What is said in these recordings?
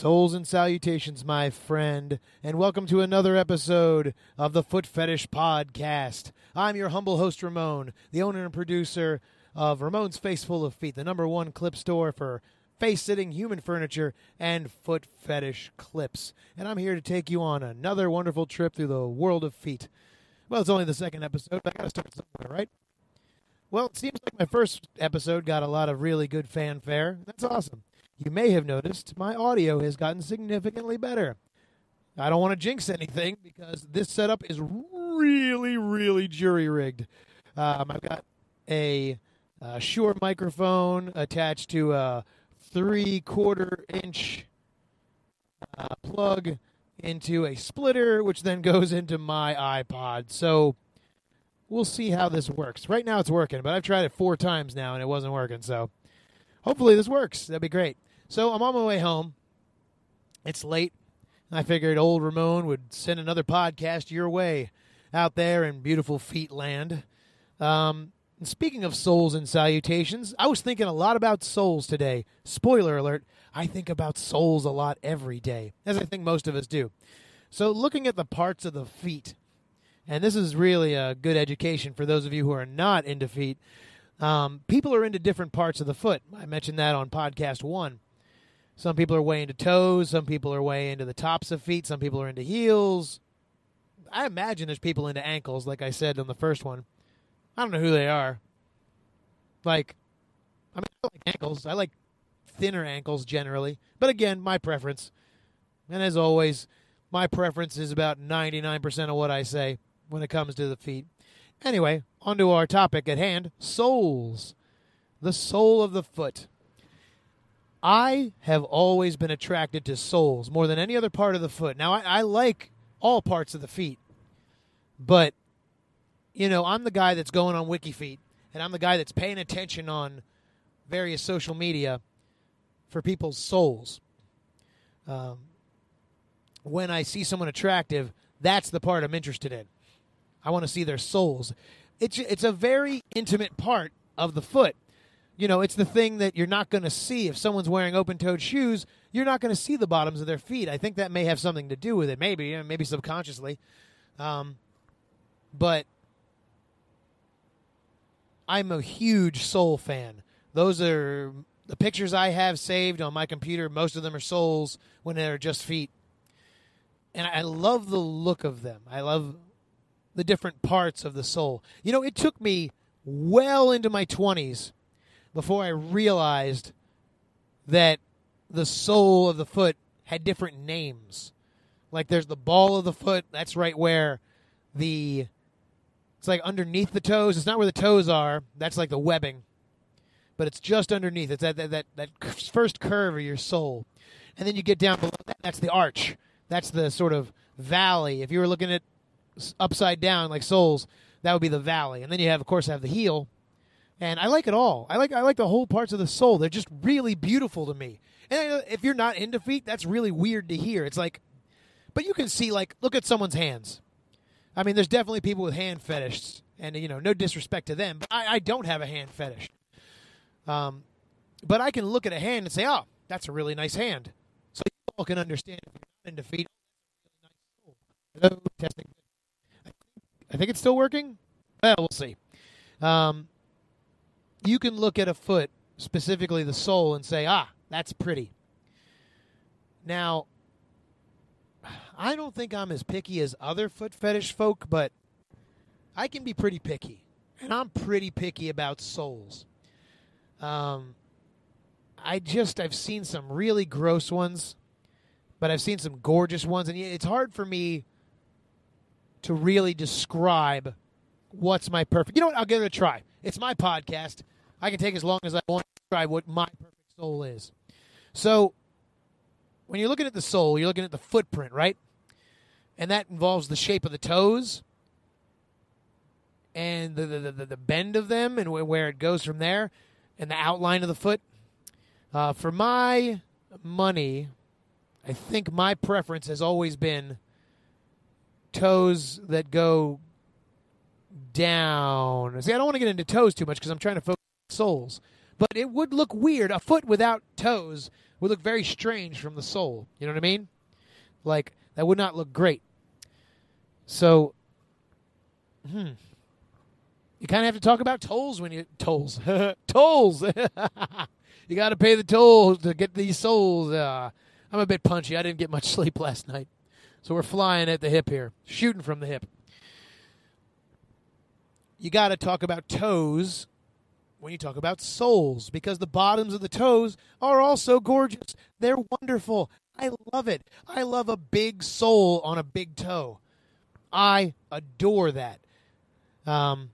Souls and salutations, my friend, and welcome to another episode of the Foot Fetish Podcast. I'm your humble host, Ramon, the owner and producer of Ramon's Face Full of Feet, the number one clip store for face sitting human furniture and foot fetish clips. And I'm here to take you on another wonderful trip through the world of feet. Well, it's only the second episode, but I gotta start somewhere, right? Well, it seems like my first episode got a lot of really good fanfare. That's awesome. You may have noticed my audio has gotten significantly better. I don't want to jinx anything because this setup is really, really jury rigged. Um, I've got a, a Shure microphone attached to a three quarter inch uh, plug into a splitter, which then goes into my iPod. So we'll see how this works. Right now it's working, but I've tried it four times now and it wasn't working. So hopefully this works. That'd be great. So I'm on my way home. It's late. I figured old Ramon would send another podcast your way out there in beautiful feet land. Um, and speaking of souls and salutations, I was thinking a lot about soles today. Spoiler alert, I think about soles a lot every day, as I think most of us do. So, looking at the parts of the feet, and this is really a good education for those of you who are not into feet. Um, people are into different parts of the foot. I mentioned that on podcast one. Some people are way into toes. Some people are way into the tops of feet. Some people are into heels. I imagine there's people into ankles, like I said on the first one. I don't know who they are. Like, I mean, I like ankles. I like thinner ankles generally. But again, my preference. And as always, my preference is about 99% of what I say when it comes to the feet. Anyway, on to our topic at hand soles. The sole of the foot. I have always been attracted to soles more than any other part of the foot. Now, I, I like all parts of the feet, but, you know, I'm the guy that's going on WikiFeet, and I'm the guy that's paying attention on various social media for people's soles. Um, when I see someone attractive, that's the part I'm interested in. I want to see their soles. It's it's a very intimate part of the foot you know, it's the thing that you're not going to see. If someone's wearing open toed shoes, you're not going to see the bottoms of their feet. I think that may have something to do with it, maybe, maybe subconsciously. Um, but I'm a huge Sole fan. Those are the pictures I have saved on my computer. Most of them are soles when they're just feet. And I love the look of them. I love the different parts of the sole. You know, it took me well into my 20s before I realized that the sole of the foot had different names. Like there's the ball of the foot, that's right where the it's like underneath the toes. It's not where the toes are. That's like the webbing. But it's just underneath. It's that that that, that first curve of your sole. And then you get down below that, that's the arch. That's the sort of valley. If you were looking at upside down like soles, that would be the valley. And then you have of course have the heel, and I like it all. I like I like the whole parts of the sole. They're just really beautiful to me. And if you're not into feet, that's really weird to hear. It's like, but you can see like look at someone's hands. I mean, there's definitely people with hand fetishes, and you know, no disrespect to them, but I, I don't have a hand fetish. Um, but I can look at a hand and say, oh, that's a really nice hand. So you all can understand if you're not into feet. Hello, testing. I think it's still working. Well, we'll see. Um, you can look at a foot, specifically the sole, and say, ah, that's pretty. Now, I don't think I'm as picky as other foot fetish folk, but I can be pretty picky. And I'm pretty picky about soles. Um, I just, I've seen some really gross ones, but I've seen some gorgeous ones. And it's hard for me to really describe what's my perfect. You know what? I'll give it a try. It's my podcast. I can take as long as I want to describe what my perfect sole is. So, when you're looking at the sole, you're looking at the footprint, right? And that involves the shape of the toes and the, the, the, the bend of them and where it goes from there and the outline of the foot. Uh, for my money, I think my preference has always been toes that go down. See, I don't want to get into toes too much because I'm trying to focus soles. but it would look weird. A foot without toes would look very strange from the sole. You know what I mean? Like that would not look great. So, hmm. You kind of have to talk about tolls when you tolls tolls. you got to pay the tolls to get these soles. Uh, I'm a bit punchy. I didn't get much sleep last night, so we're flying at the hip here, shooting from the hip. You got to talk about toes when you talk about soles because the bottoms of the toes are also gorgeous. They're wonderful. I love it. I love a big sole on a big toe. I adore that. Um,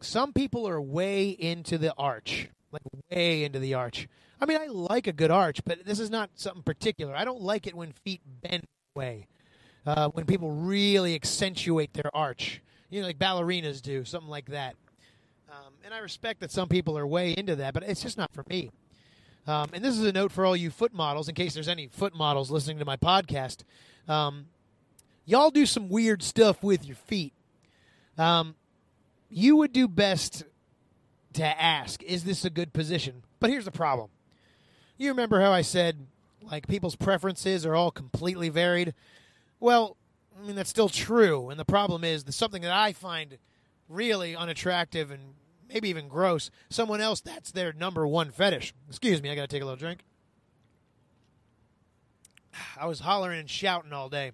some people are way into the arch, like way into the arch. I mean, I like a good arch, but this is not something particular. I don't like it when feet bend way, uh, when people really accentuate their arch, you know, like ballerinas do, something like that. Um, and I respect that some people are way into that, but it's just not for me. Um, and this is a note for all you foot models, in case there's any foot models listening to my podcast. Um, y'all do some weird stuff with your feet. Um, you would do best to ask, is this a good position? But here's the problem. You remember how I said, like, people's preferences are all completely varied? Well, I mean, that's still true. And the problem is that something that I find really unattractive and maybe even gross, someone else, that's their number one fetish. Excuse me, I got to take a little drink. I was hollering and shouting all day.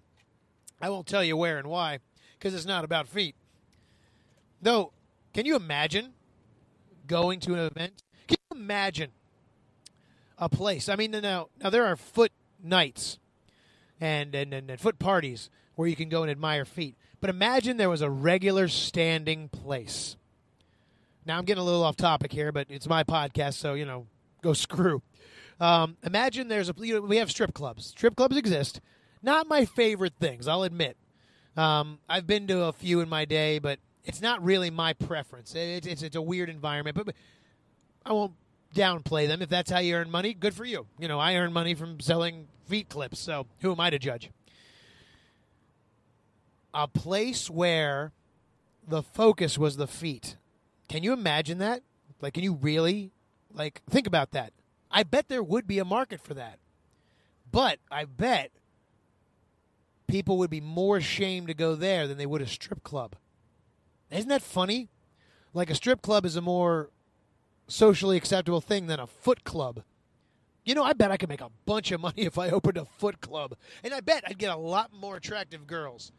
I won't tell you where and why, because it's not about feet. Though, can you imagine going to an event? Can you imagine a place? I mean, now now there are foot nights and and, and, and foot parties where you can go and admire feet. But imagine there was a regular standing place. Now I'm getting a little off topic here, but it's my podcast, so you know, go screw. Um, imagine there's a you know, we have strip clubs. Strip clubs exist. Not my favorite things, I'll admit. Um, I've been to a few in my day, but it's not really my preference. It, it's it's a weird environment, but, but I won't downplay them. If that's how you earn money, good for you. You know, I earn money from selling feet clips, so who am I to judge? A place where the focus was the feet. Can you imagine that? Like, can you really, like, think about that? I bet there would be a market for that. But I bet people would be more ashamed to go there than they would a strip club. Isn't that funny? Like a strip club is a more socially acceptable thing than a foot club. You know, I bet I could make a bunch of money if I opened a foot club. And I bet I'd get a lot more attractive girls.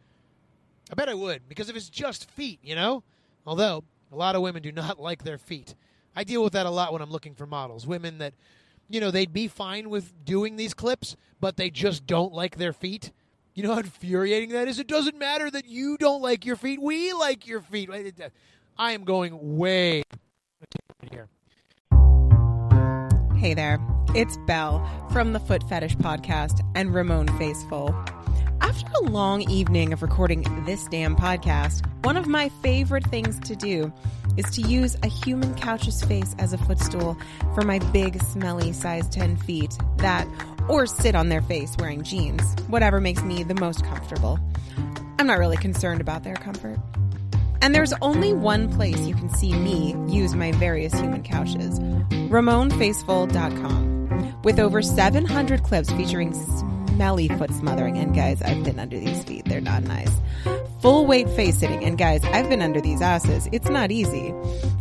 I bet I would, because if it's just feet, you know? Although, a lot of women do not like their feet. I deal with that a lot when I'm looking for models. Women that, you know, they'd be fine with doing these clips, but they just don't like their feet. You know how infuriating that is? It doesn't matter that you don't like your feet. We like your feet. Uh, I am going way here. Hey there. It's Belle from the Foot Fetish Podcast and Ramon Facefull. After a long evening of recording this damn podcast, one of my favorite things to do is to use a human couch's face as a footstool for my big, smelly size 10 feet that, or sit on their face wearing jeans, whatever makes me the most comfortable. I'm not really concerned about their comfort. And there's only one place you can see me use my various human couches RamonFacefull.com. With over 700 clips featuring smelly foot smothering. And guys, I've been under these feet. They're not nice. Full weight face sitting. And guys, I've been under these asses. It's not easy.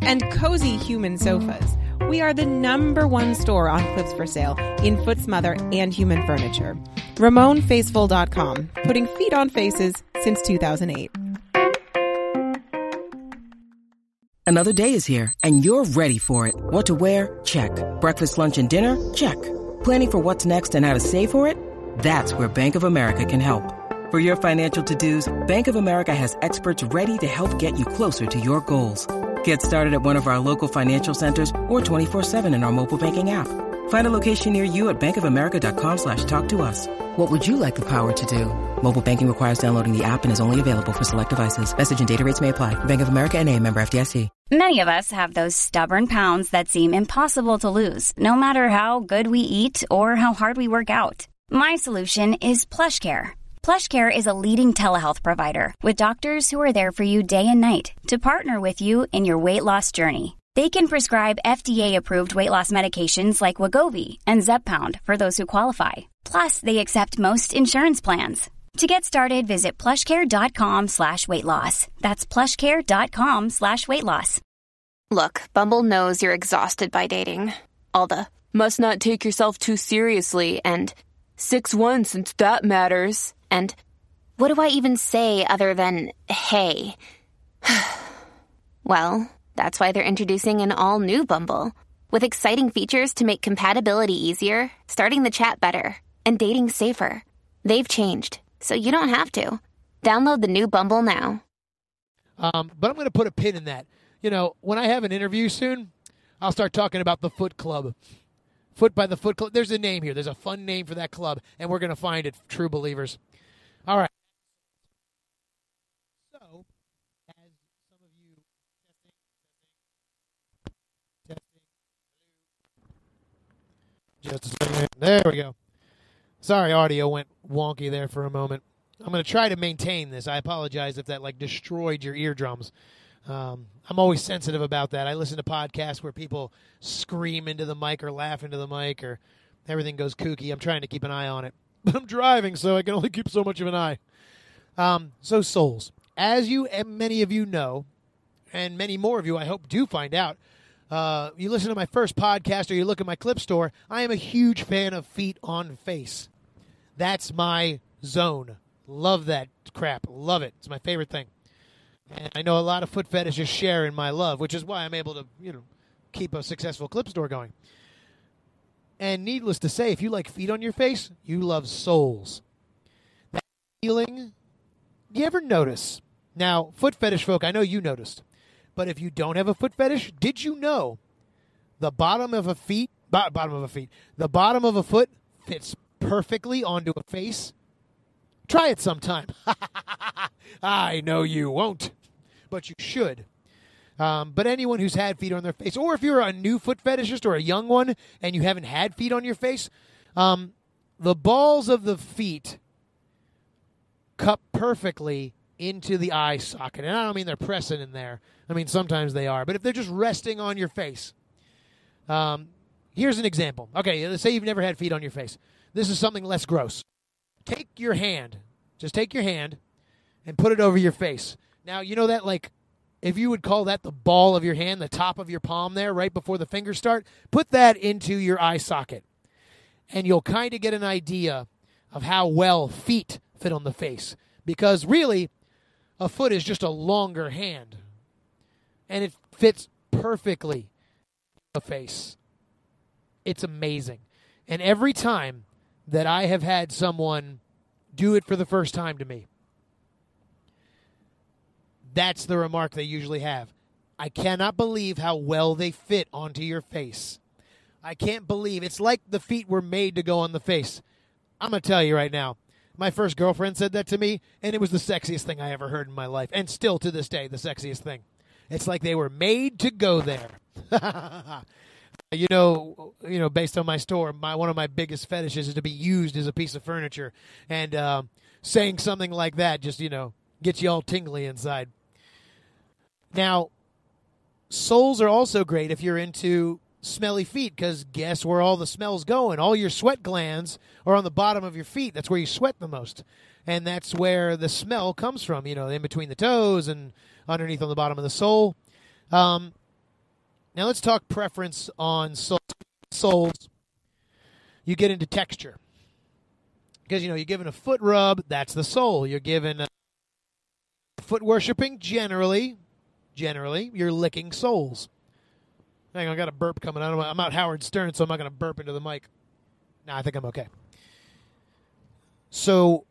And cozy human sofas. We are the number one store on clips for sale in foot smother and human furniture. RamonFacefull.com. Putting feet on faces since 2008. Another day is here, and you're ready for it. What to wear? Check. Breakfast, lunch, and dinner? Check. Planning for what's next and how to save for it? That's where Bank of America can help. For your financial to-dos, Bank of America has experts ready to help get you closer to your goals. Get started at one of our local financial centers or 24-7 in our mobile banking app. Find a location near you at bankofamerica.com slash talk to us. What would you like the power to do? Mobile banking requires downloading the app and is only available for select devices. Message and data rates may apply. Bank of America and a member FDIC. Many of us have those stubborn pounds that seem impossible to lose, no matter how good we eat or how hard we work out. My solution is PlushCare. PlushCare is a leading telehealth provider with doctors who are there for you day and night to partner with you in your weight loss journey. They can prescribe FDA-approved weight loss medications like Wegovy and Zepbound for those who qualify. Plus, they accept most insurance plans. To get started, visit plushcare.com slash weight loss. That's plushcare.com slash weight loss. Look, Bumble knows you're exhausted by dating. All the must not take yourself too seriously and 6-1 since that matters. And what do I even say other than hey? well, that's why they're introducing an all new Bumble with exciting features to make compatibility easier, starting the chat better, and dating safer. They've changed, so you don't have to. Download the new Bumble now. Um, but I'm going to put a pin in that. You know, when I have an interview soon, I'll start talking about the Foot Club. Foot by the Foot Club. There's a name here. There's a fun name for that club, and we're going to find it, true believers. All right. So, as some of you testing, testing. Just a second. There we go. Sorry, audio went wonky there for a moment. I'm going to try to maintain this. I apologize if that like destroyed your eardrums. Um, I'm always sensitive about that. I listen to podcasts where people scream into the mic or laugh into the mic or everything goes kooky. I'm trying to keep an eye on it, but I'm driving, so I can only keep so much of an eye. Um, so soles, as you and many of you know, and many more of you, I hope, do find out. Uh, you listen to my first podcast or you look at my clip store. I am a huge fan of feet on face. That's my zone. Love that crap. Love it. It's my favorite thing. And I know a lot of foot fetishists share in my love, which is why I'm able to, you know, keep a successful clip store going. And needless to say, if you like feet on your face, you love soles. That feeling, you ever notice? Now, foot fetish folk, I know you noticed. But if you don't have a foot fetish, did you know the bottom of a feet, bo- bottom of a feet, the bottom of a foot fits perfectly onto a face? Try it sometime. I know you won't, but you should. Um, but anyone who's had feet on their face, or if you're a new foot fetishist or a young one and you haven't had feet on your face, um, the balls of the feet cup perfectly into the eye socket. And I don't mean they're pressing in there. I mean, sometimes they are. But if they're just resting on your face, um, here's an example. Okay, let's say you've never had feet on your face. This is something less gross. Take your hand, just take your hand and put it over your face. Now, you know that, like, if you would call that the ball of your hand, the top of your palm there, right before the fingers start, put that into your eye socket. And you'll kind of get an idea of how well feet fit on the face. Because really, a foot is just a longer hand. And it fits perfectly the face. It's amazing. And every time that I have had someone do it for the first time to me, that's the remark they usually have. I cannot believe how well they fit onto your face. I can't believe it's like the feet were made to go on the face. I'm going to tell you right now. My first girlfriend said that to me, and it was the sexiest thing I ever heard in my life, and still to this day, the sexiest thing. It's like they were made to go there. you know, you know, based on my store, my one of my biggest fetishes is to be used as a piece of furniture, and uh, saying something like that just you know gets you all tingly inside. Now, soles are also great if you're into smelly feet because guess where all the smells going? All your sweat glands are on the bottom of your feet. That's where you sweat the most. And that's where the smell comes from, you know, in between the toes and underneath on the bottom of the sole. Um, now let's talk preference on soles. You get into texture. Because, you know, you're given a foot rub, that's the sole. You're given uh, foot worshiping generally, generally, you're licking soles. Hang on, I got a burp coming. I'm not Howard Stern, so I'm not going to burp into the mic. No, I think I'm okay. So,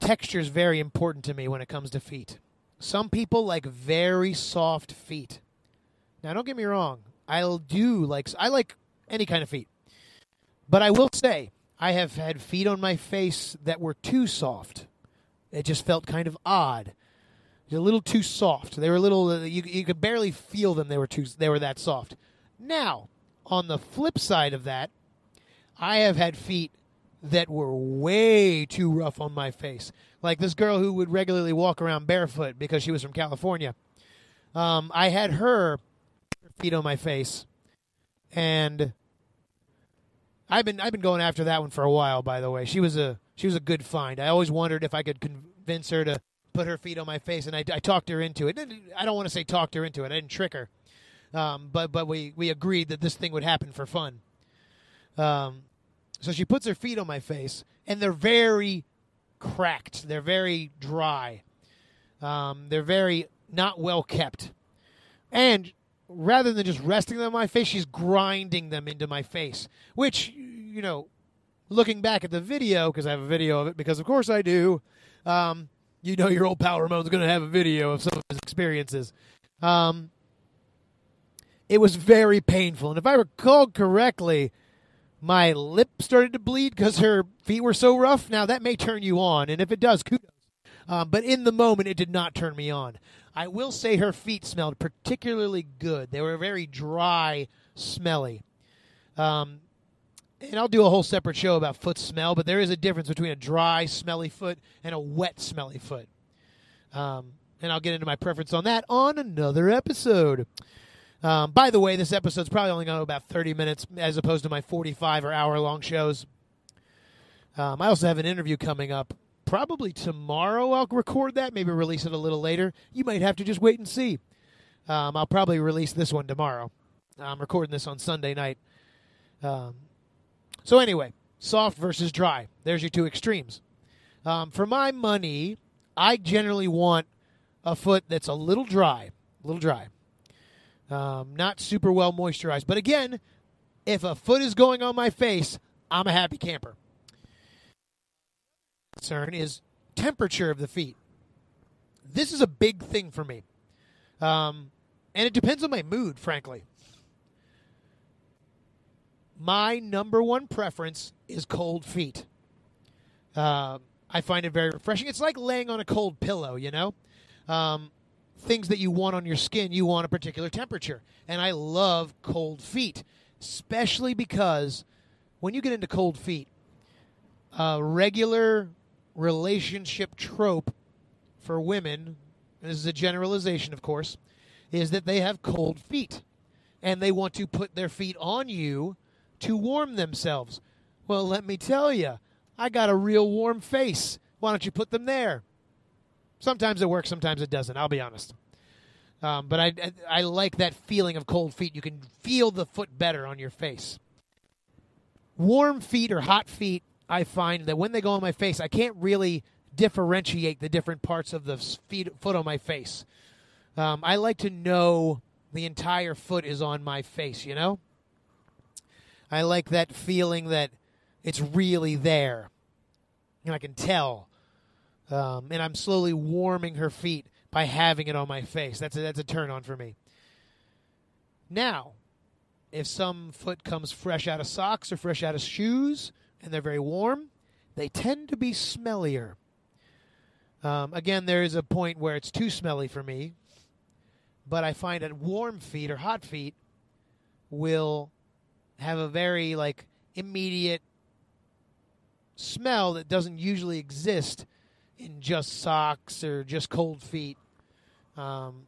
texture is very important to me when it comes to feet. Some people like very soft feet. Now, don't get me wrong. I'll do like I like any kind of feet, but I will say I have had feet on my face that were too soft. It just felt kind of odd. A little too soft. They were a little. Uh, you you could barely feel them. They were too. They were that soft. Now, on the flip side of that, I have had feet that were way too rough on my face. Like this girl who would regularly walk around barefoot because she was from California. Um, I had her, her feet on my face, and I've been I've been going after that one for a while. By the way, she was a she was a good find. I always wondered if I could convince her to put her feet on my face, and I, I talked her into it. I don't want to say talked her into it. I didn't trick her, um, but but we we agreed that this thing would happen for fun. Um, so she puts her feet on my face, and they're very cracked. They're very dry. Um, they're very not well kept. And rather than just resting them on my face, she's grinding them into my face. Which, you know, looking back at the video, because I have a video of it, because of course I do, um, you know your old pal Ramon's going to have a video of some of his experiences. Um, it was very painful. And if I recall correctly, my lip started to bleed because her feet were so rough. Now, that may turn you on. And if it does, kudos. Um, but in the moment, it did not turn me on. I will say her feet smelled particularly good. They were very dry, smelly. Um, and I'll do a whole separate show about foot smell, but there is a difference between a dry, smelly foot and a wet, smelly foot. Um, and I'll get into my preference on that on another episode. Um, by the way, this episode's probably only going to go about 30 minutes as opposed to my 45 or hour long shows. Um, I also have an interview coming up. Probably tomorrow I'll record that, maybe release it a little later. You might have to just wait and see. Um, I'll probably release this one tomorrow. I'm recording this on Sunday night. Um, so, anyway, soft versus dry. There's your two extremes. Um, for my money, I generally want a foot that's a little dry, a little dry, um, not super well moisturized. But again, if a foot is going on my face, I'm a happy camper. Concern is temperature of the feet. This is a big thing for me, um, and it depends on my mood, frankly my number one preference is cold feet. Uh, I find it very refreshing. It's like laying on a cold pillow, you know? Um, things that you want on your skin, you want a particular temperature. And I love cold feet, especially because when you get into cold feet, a regular relationship trope for women, this is a generalization, of course, is that they have cold feet. And they want to put their feet on you to warm themselves. Well, let me tell you, I got a real warm face. Why don't you put them there? Sometimes it works, sometimes it doesn't. I'll be honest. Um, but I, I, I like that feeling of cold feet. You can feel the foot better on your face. Warm feet or hot feet, I find that when they go on my face, I can't really differentiate the different parts of the feet, foot on my face. Um, I like to know the entire foot is on my face, you know? I like that feeling that it's really there. And I can tell. Um, and I'm slowly warming her feet by having it on my face. That's a, that's a turn on for me. Now, if some foot comes fresh out of socks or fresh out of shoes and they're very warm, they tend to be smellier. Um, again, there is a point where it's too smelly for me, but I find that warm feet or hot feet will have a very like immediate smell that doesn't usually exist in just socks or just cold feet. Um,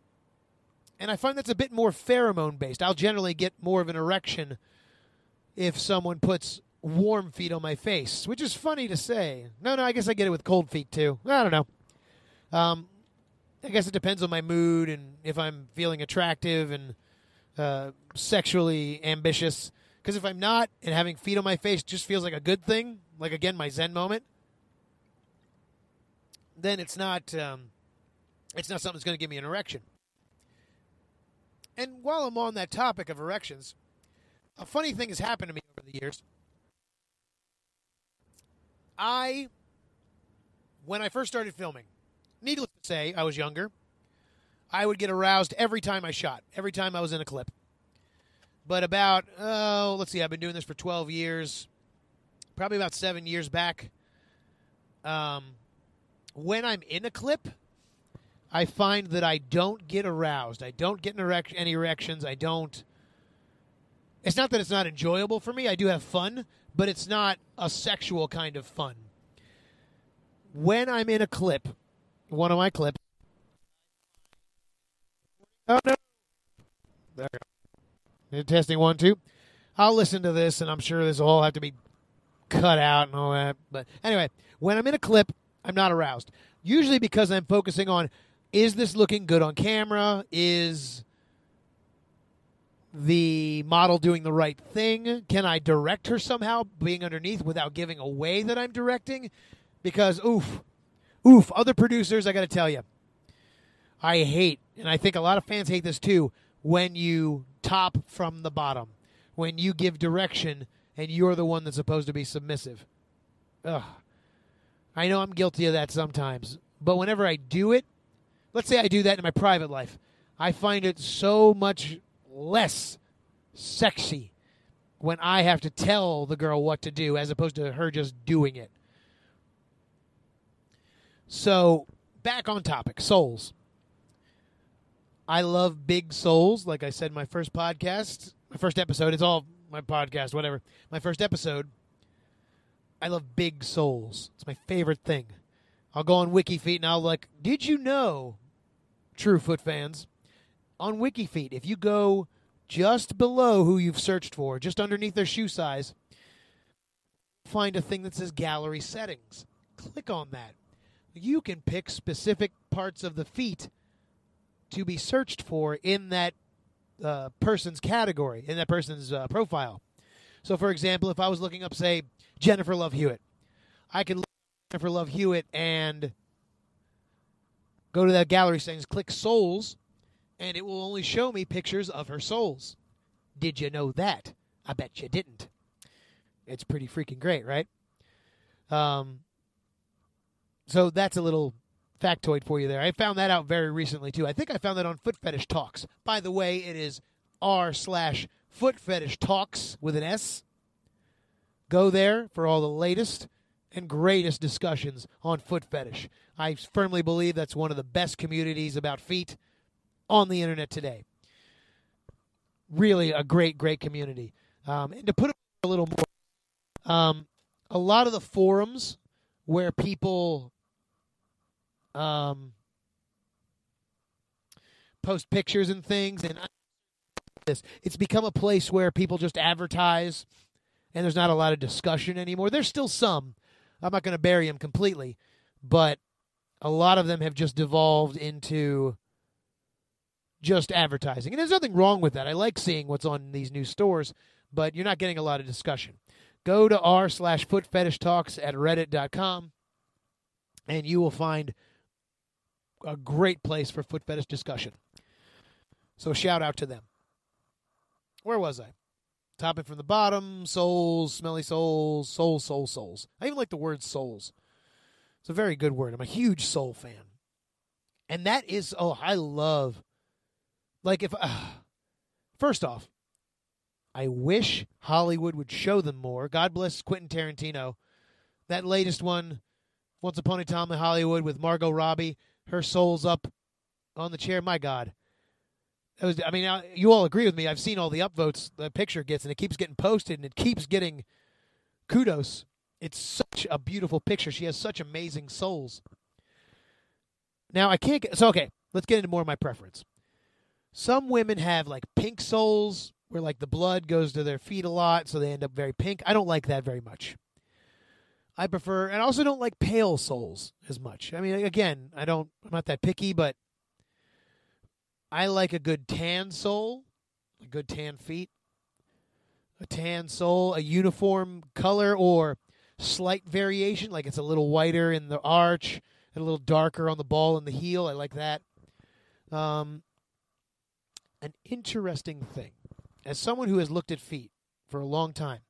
and I find that's a bit more pheromone based. I'll generally get more of an erection if someone puts warm feet on my face, which is funny to say. No, no, I guess I get it with cold feet too. I don't know. Um, I guess it depends on my mood and if I'm feeling attractive and uh, sexually ambitious. Because if I'm not and having feet on my face just feels like a good thing, like again my Zen moment, then it's not um, it's not something that's going to give me an erection. And while I'm on that topic of erections, a funny thing has happened to me over the years. I, when I first started filming, needless to say, I was younger. I would get aroused every time I shot, every time I was in a clip. But about, oh, let's see, I've been doing this for 12 years, probably about seven years back. Um, when I'm in a clip, I find that I don't get aroused. I don't get erect- any erections. I don't. It's not that it's not enjoyable for me. I do have fun, but it's not a sexual kind of fun. When I'm in a clip, one of my clips. Oh no! There we go. Testing one, two. I'll listen to this, and I'm sure this will all have to be cut out and all that. But anyway, when I'm in a clip, I'm not aroused. Usually because I'm focusing on is this looking good on camera? Is the model doing the right thing? Can I direct her somehow being underneath without giving away that I'm directing? Because, oof, oof, other producers, I got to tell you, I hate, and I think a lot of fans hate this too, when you top from the bottom, when you give direction and you're the one that's supposed to be submissive. Ugh. I know I'm guilty of that sometimes, but whenever I do it, let's say I do that in my private life, I find it so much less sexy when I have to tell the girl what to do as opposed to her just doing it. So, back on topic soles. I love big soles. Like I said my first podcast, my first episode, it's all my podcast, whatever. My first episode, I love big soles. It's my favorite thing. I'll go on WikiFeet and I'll like, did you know, true foot fans, on WikiFeet, if you go just below who you've searched for, just underneath their shoe size, find a thing that says gallery settings. Click on that. You can pick specific parts of the feet to be searched for in that uh, person's category, in that person's uh, profile. So, for example, if I was looking up, say, Jennifer Love Hewitt, I could look Jennifer Love Hewitt and go to that gallery settings, click soles, and it will only show me pictures of her soles. Did you know that? I bet you didn't. It's pretty freaking great, right? Um, so that's a little factoid for you there. I found that out very recently too. I think I found that on Foot Fetish Talks. By the way, it is r slash Foot Fetish Talks with an S. Go there for all the latest and greatest discussions on foot fetish. I firmly believe that's one of the best communities about feet on the internet today. Really, a great, great community. Um, and to put it a little more, um, a lot of the forums where people um, post pictures and things, and this, it's become a place where people just advertise, and there's not a lot of discussion anymore. There's still some. I'm not going to bury them completely, but a lot of them have just devolved into just advertising. And there's nothing wrong with that. I like seeing what's on these new stores, but you're not getting a lot of discussion. Go to r slash foot fetish talks at reddit.com and you will find a great place for foot fetish discussion. So shout out to them. Where was I? Topping from the bottom, soles, smelly soles, soles, soles, soles. I even like the word soles. It's a very good word. I'm a huge sole fan. And that is, oh, I love, like, if, uh, first off, I wish Hollywood would show them more. God bless Quentin Tarantino. That latest one, Once Upon a Time in Hollywood with Margot Robbie, her soul's up on the chair. My God. It was, I mean, you all agree with me. I've seen all the upvotes the picture gets, and it keeps getting posted, and it keeps getting kudos. It's such a beautiful picture. She has such amazing soles. Now, I can't get. So, okay, let's get into more of my preference. Some women have like pink soles where like the blood goes to their feet a lot, so they end up very pink. I don't like that very much. I prefer, and I also don't like pale soles as much. I mean, again, I don't, I'm not that picky, but I like a good tan sole, a good tan feet, a tan sole, a uniform color or slight variation, like it's a little whiter in the arch and a little darker on the ball and the heel. I like that. Um, an interesting thing, as someone who has looked at feet for a long time,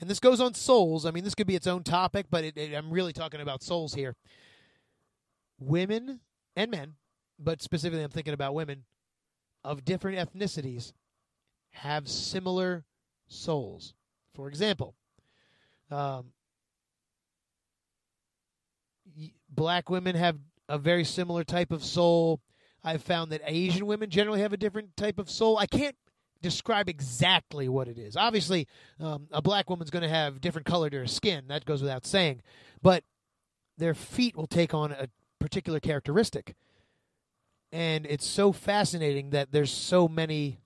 and this goes on soles. I mean, this could be its own topic, but it, it, I'm really talking about soles here. Women and men, but specifically, I'm thinking about women of different ethnicities have similar soles. For example, um, black women have a very similar type of sole. I've found that Asian women generally have a different type of sole. I can't describe exactly what it is. Obviously, um, a black woman's going to have different color to her skin. That goes without saying. But their feet will take on a particular characteristic. And it's so fascinating that there's so many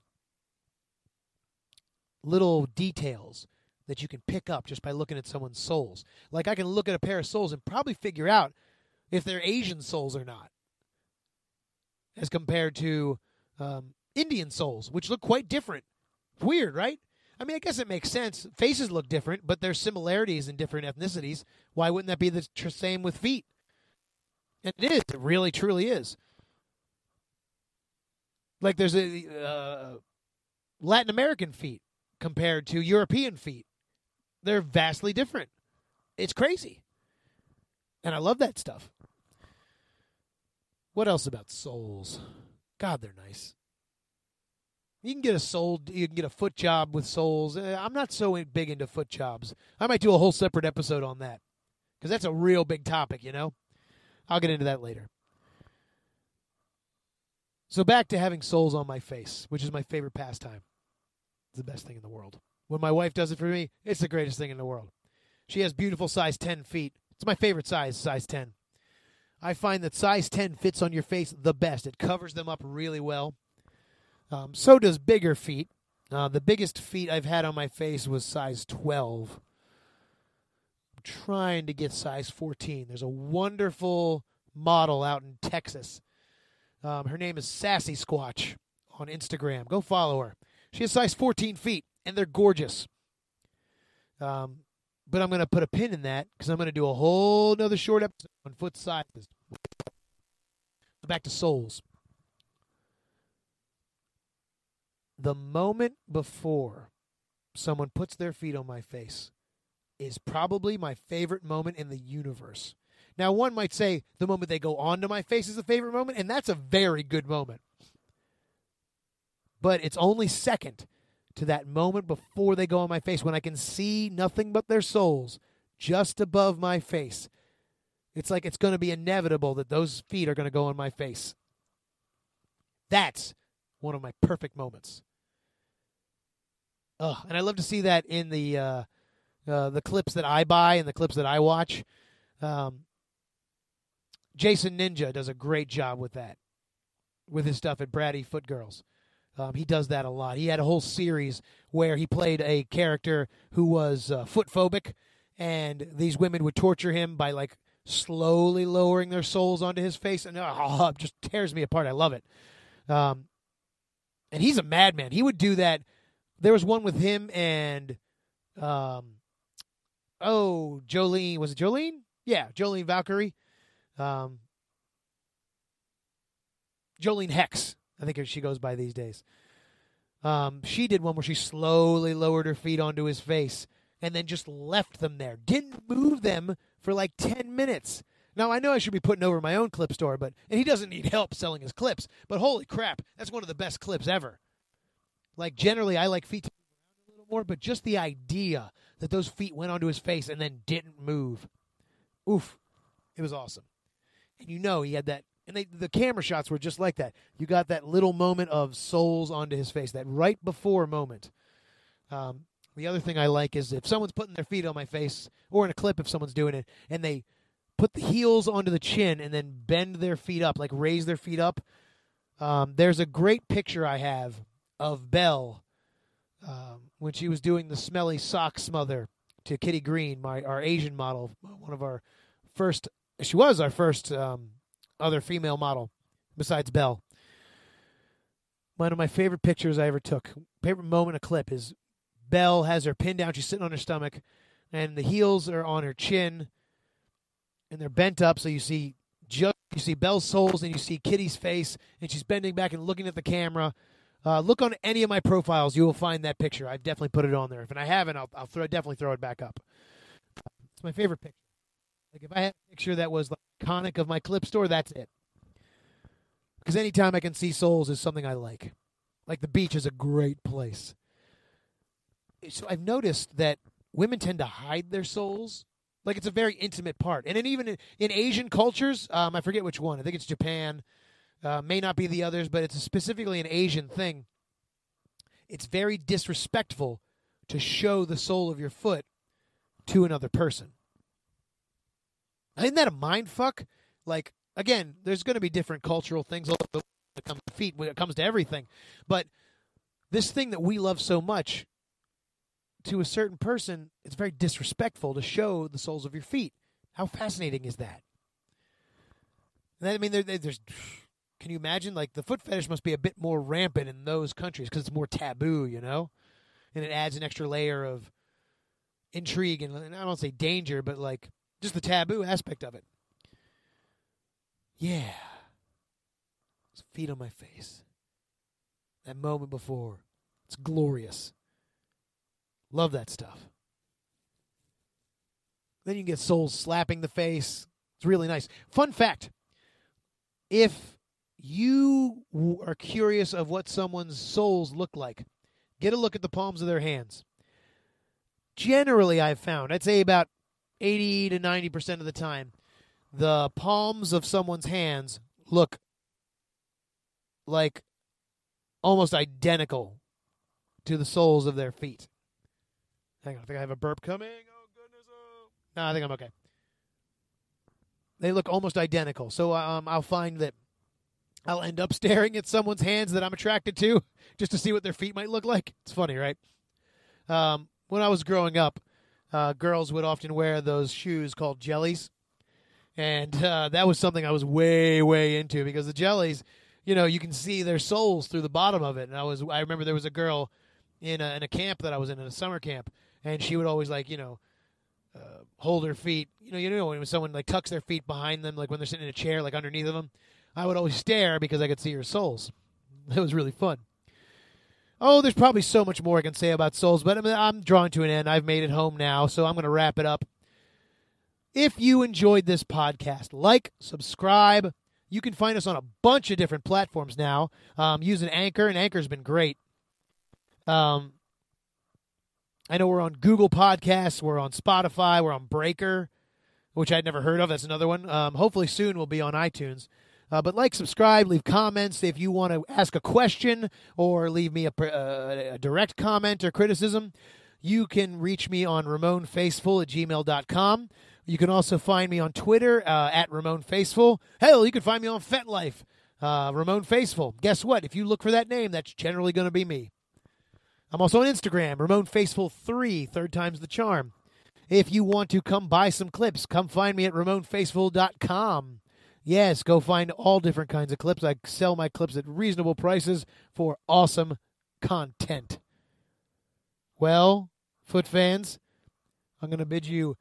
little details that you can pick up just by looking at someone's soles. Like I can look at a pair of soles and probably figure out if they're Asian soles or not, as compared to um, Indian soles, which look quite different. Weird, right? I mean, I guess it makes sense. Faces look different, but there's similarities in different ethnicities. Why wouldn't that be the tr- same with feet? And it is. It really, truly is. Like there's a uh, Latin American feet compared to European feet. They're vastly different. It's crazy. And I love that stuff. What else about soles? God, they're nice. You can get a sole, you can get a foot job with soles. Eh, I'm not so big into foot jobs. I might do a whole separate episode on that because that's a real big topic, you know? I'll get into that later. So back to having soles on my face, which is my favorite pastime. It's the best thing in the world. When my wife does it for me, it's the greatest thing in the world. She has beautiful size 10 feet. It's my favorite size, size 10. I find that size 10 fits on your face the best. It covers them up really well. Um, so does bigger feet. Uh, the biggest feet I've had on my face was size 12. I'm trying to get size 14. There's a wonderful model out in Texas. Um, her name is Sassy Squatch on Instagram. Go follow her. She has size 14 feet, and they're gorgeous. Um, but I'm going to put a pin in that because I'm going to do a whole another short episode on foot sizes. Back to soles. The moment before someone puts their feet on my face is probably my favorite moment in the universe. Now, one might say the moment they go onto my face is the favorite moment, and that's a very good moment. But it's only second to that moment before they go on my face when I can see nothing but their soles just above my face. It's like it's going to be inevitable that those feet are going to go on my face. That's one of my perfect moments. Ugh, and I love to see that in the uh, uh, the clips that I buy and the clips that I watch. Um, Jason Ninja does a great job with that, with his stuff at Bratty Foot Girls. Um, he does that a lot. He had a whole series where he played a character who was uh, foot phobic, and these women would torture him by like slowly lowering their soles onto his face, and oh, just tears me apart. I love it. Um, and he's a madman. He would do that. There was one with him and, um, oh, Jolene. Was it Jolene? Yeah, Jolene Valkyrie. Um, Jolene Hex, I think she goes by these days. Um, she did one where she slowly lowered her feet onto his face and then just left them there. Didn't move them for like 10 minutes. Now, I know I should be putting over my own clip store, but and he doesn't need help selling his clips, but holy crap, that's one of the best clips ever. Like generally I like feet a little more, but just the idea that those feet went onto his face and then didn't move. Oof. It was awesome and you know he had that and they, the camera shots were just like that. You got that little moment of soles onto his face that right before moment. Um, the other thing i like is if someone's putting their feet on my face or in a clip if someone's doing it and they put the heels onto the chin and then bend their feet up like raise their feet up um, there's a great picture i have of belle um, when she was doing the smelly sock smother to kitty green my our asian model one of our first she was our first um, other female model besides Belle. One of my favorite pictures I ever took, favorite moment a clip is Belle has her pinned down. She's sitting on her stomach, and the heels are on her chin, and they're bent up. So you see just you see Belle's soles, and you see Kitty's face, and she's bending back and looking at the camera. Uh, look on any of my profiles, you will find that picture. I've definitely put it on there. If I haven't, I'll, I'll throw, definitely throw it back up. It's my favorite picture. Like if I had a picture that was like iconic of my clip store, that's it. Because anytime I can see soles is something I like. Like the beach is a great place. So I've noticed that women tend to hide their soles. Like it's a very intimate part. And then even in, in Asian cultures, um, I forget which one. I think it's Japan. Uh, may not be the others, but it's specifically an Asian thing. It's very disrespectful to show the sole of your foot to another person. Isn't that a mind fuck? Like again, there's going to be different cultural things when it comes to feet, when it comes to everything. But this thing that we love so much, to a certain person, it's very disrespectful to show the soles of your feet. How fascinating is that? And I mean, there, there's. Can you imagine? Like the foot fetish must be a bit more rampant in those countries because it's more taboo, you know, and it adds an extra layer of intrigue and I don't say danger, but like just the taboo aspect of it. Yeah, feet on my face. That moment before, it's glorious. Love that stuff. Then you get soles slapping the face. It's really nice. Fun fact if you are curious of what someone's soles look like, get a look at the palms of their hands. Generally, I've found, I'd say about 80 to 90% of the time, the palms of someone's hands look like almost identical to the soles of their feet. Hang on, I think I have a burp coming. Oh goodness! Oh. No, I think I'm okay. They look almost identical, so um, I'll find that I'll end up staring at someone's hands that I'm attracted to just to see what their feet might look like. It's funny, right? Um, when I was growing up, uh, girls would often wear those shoes called jellies, and uh, that was something I was way, way into because the jellies, you know, you can see their soles through the bottom of it. And I was, I remember there was a girl in a, in a camp that I was in, in a summer camp, and she would always like, you know, uh, hold her feet. You know, you know when someone like tucks their feet behind them, like when they're sitting in a chair, like underneath of them. I would always stare because I could see her soles. It was really fun. Oh, there's probably so much more I can say about soles, but I'm, drawing to an end. I've made it home now, so I'm going to wrap it up. If you enjoyed this podcast, like, subscribe. You can find us on a bunch of different platforms now um, using Anchor, and Anchor's been great. Um, I know we're on Google Podcasts, we're on Spotify, we're on Breaker, which I'd never heard of. That's another one. Um, hopefully soon we'll be on iTunes. Uh, but like, subscribe, leave comments if you want to ask a question or leave me a, a, a, direct comment or criticism. You can reach me on RamonFacefull at gmail.com. You can also find me on Twitter uh, at Ramon Facefull. Hell, you can find me on FetLife, uh, Ramon Facefull. Guess what? If you look for that name, that's generally going to be me. I'm also on Instagram, Ramon Facefull3, third time's the charm. If you want to come buy some clips, come find me at RamonFacefull.com. Yes, go find all different kinds of clips. I sell my clips at reasonable prices for awesome content. Well, foot fans, I'm going to bid you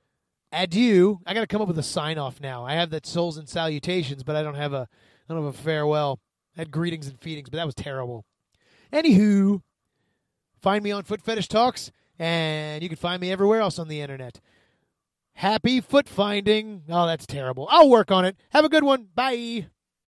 adieu. I got to come up with a sign off now. I have that soles and salutations, but I don't have a I don't have a farewell. I had greetings and feedings, but that was terrible. Anywho, Find me on Foot Fetish Talks, and you can find me everywhere else on the internet. Happy foot finding. Oh, that's terrible. I'll work on it. Have a good one. Bye.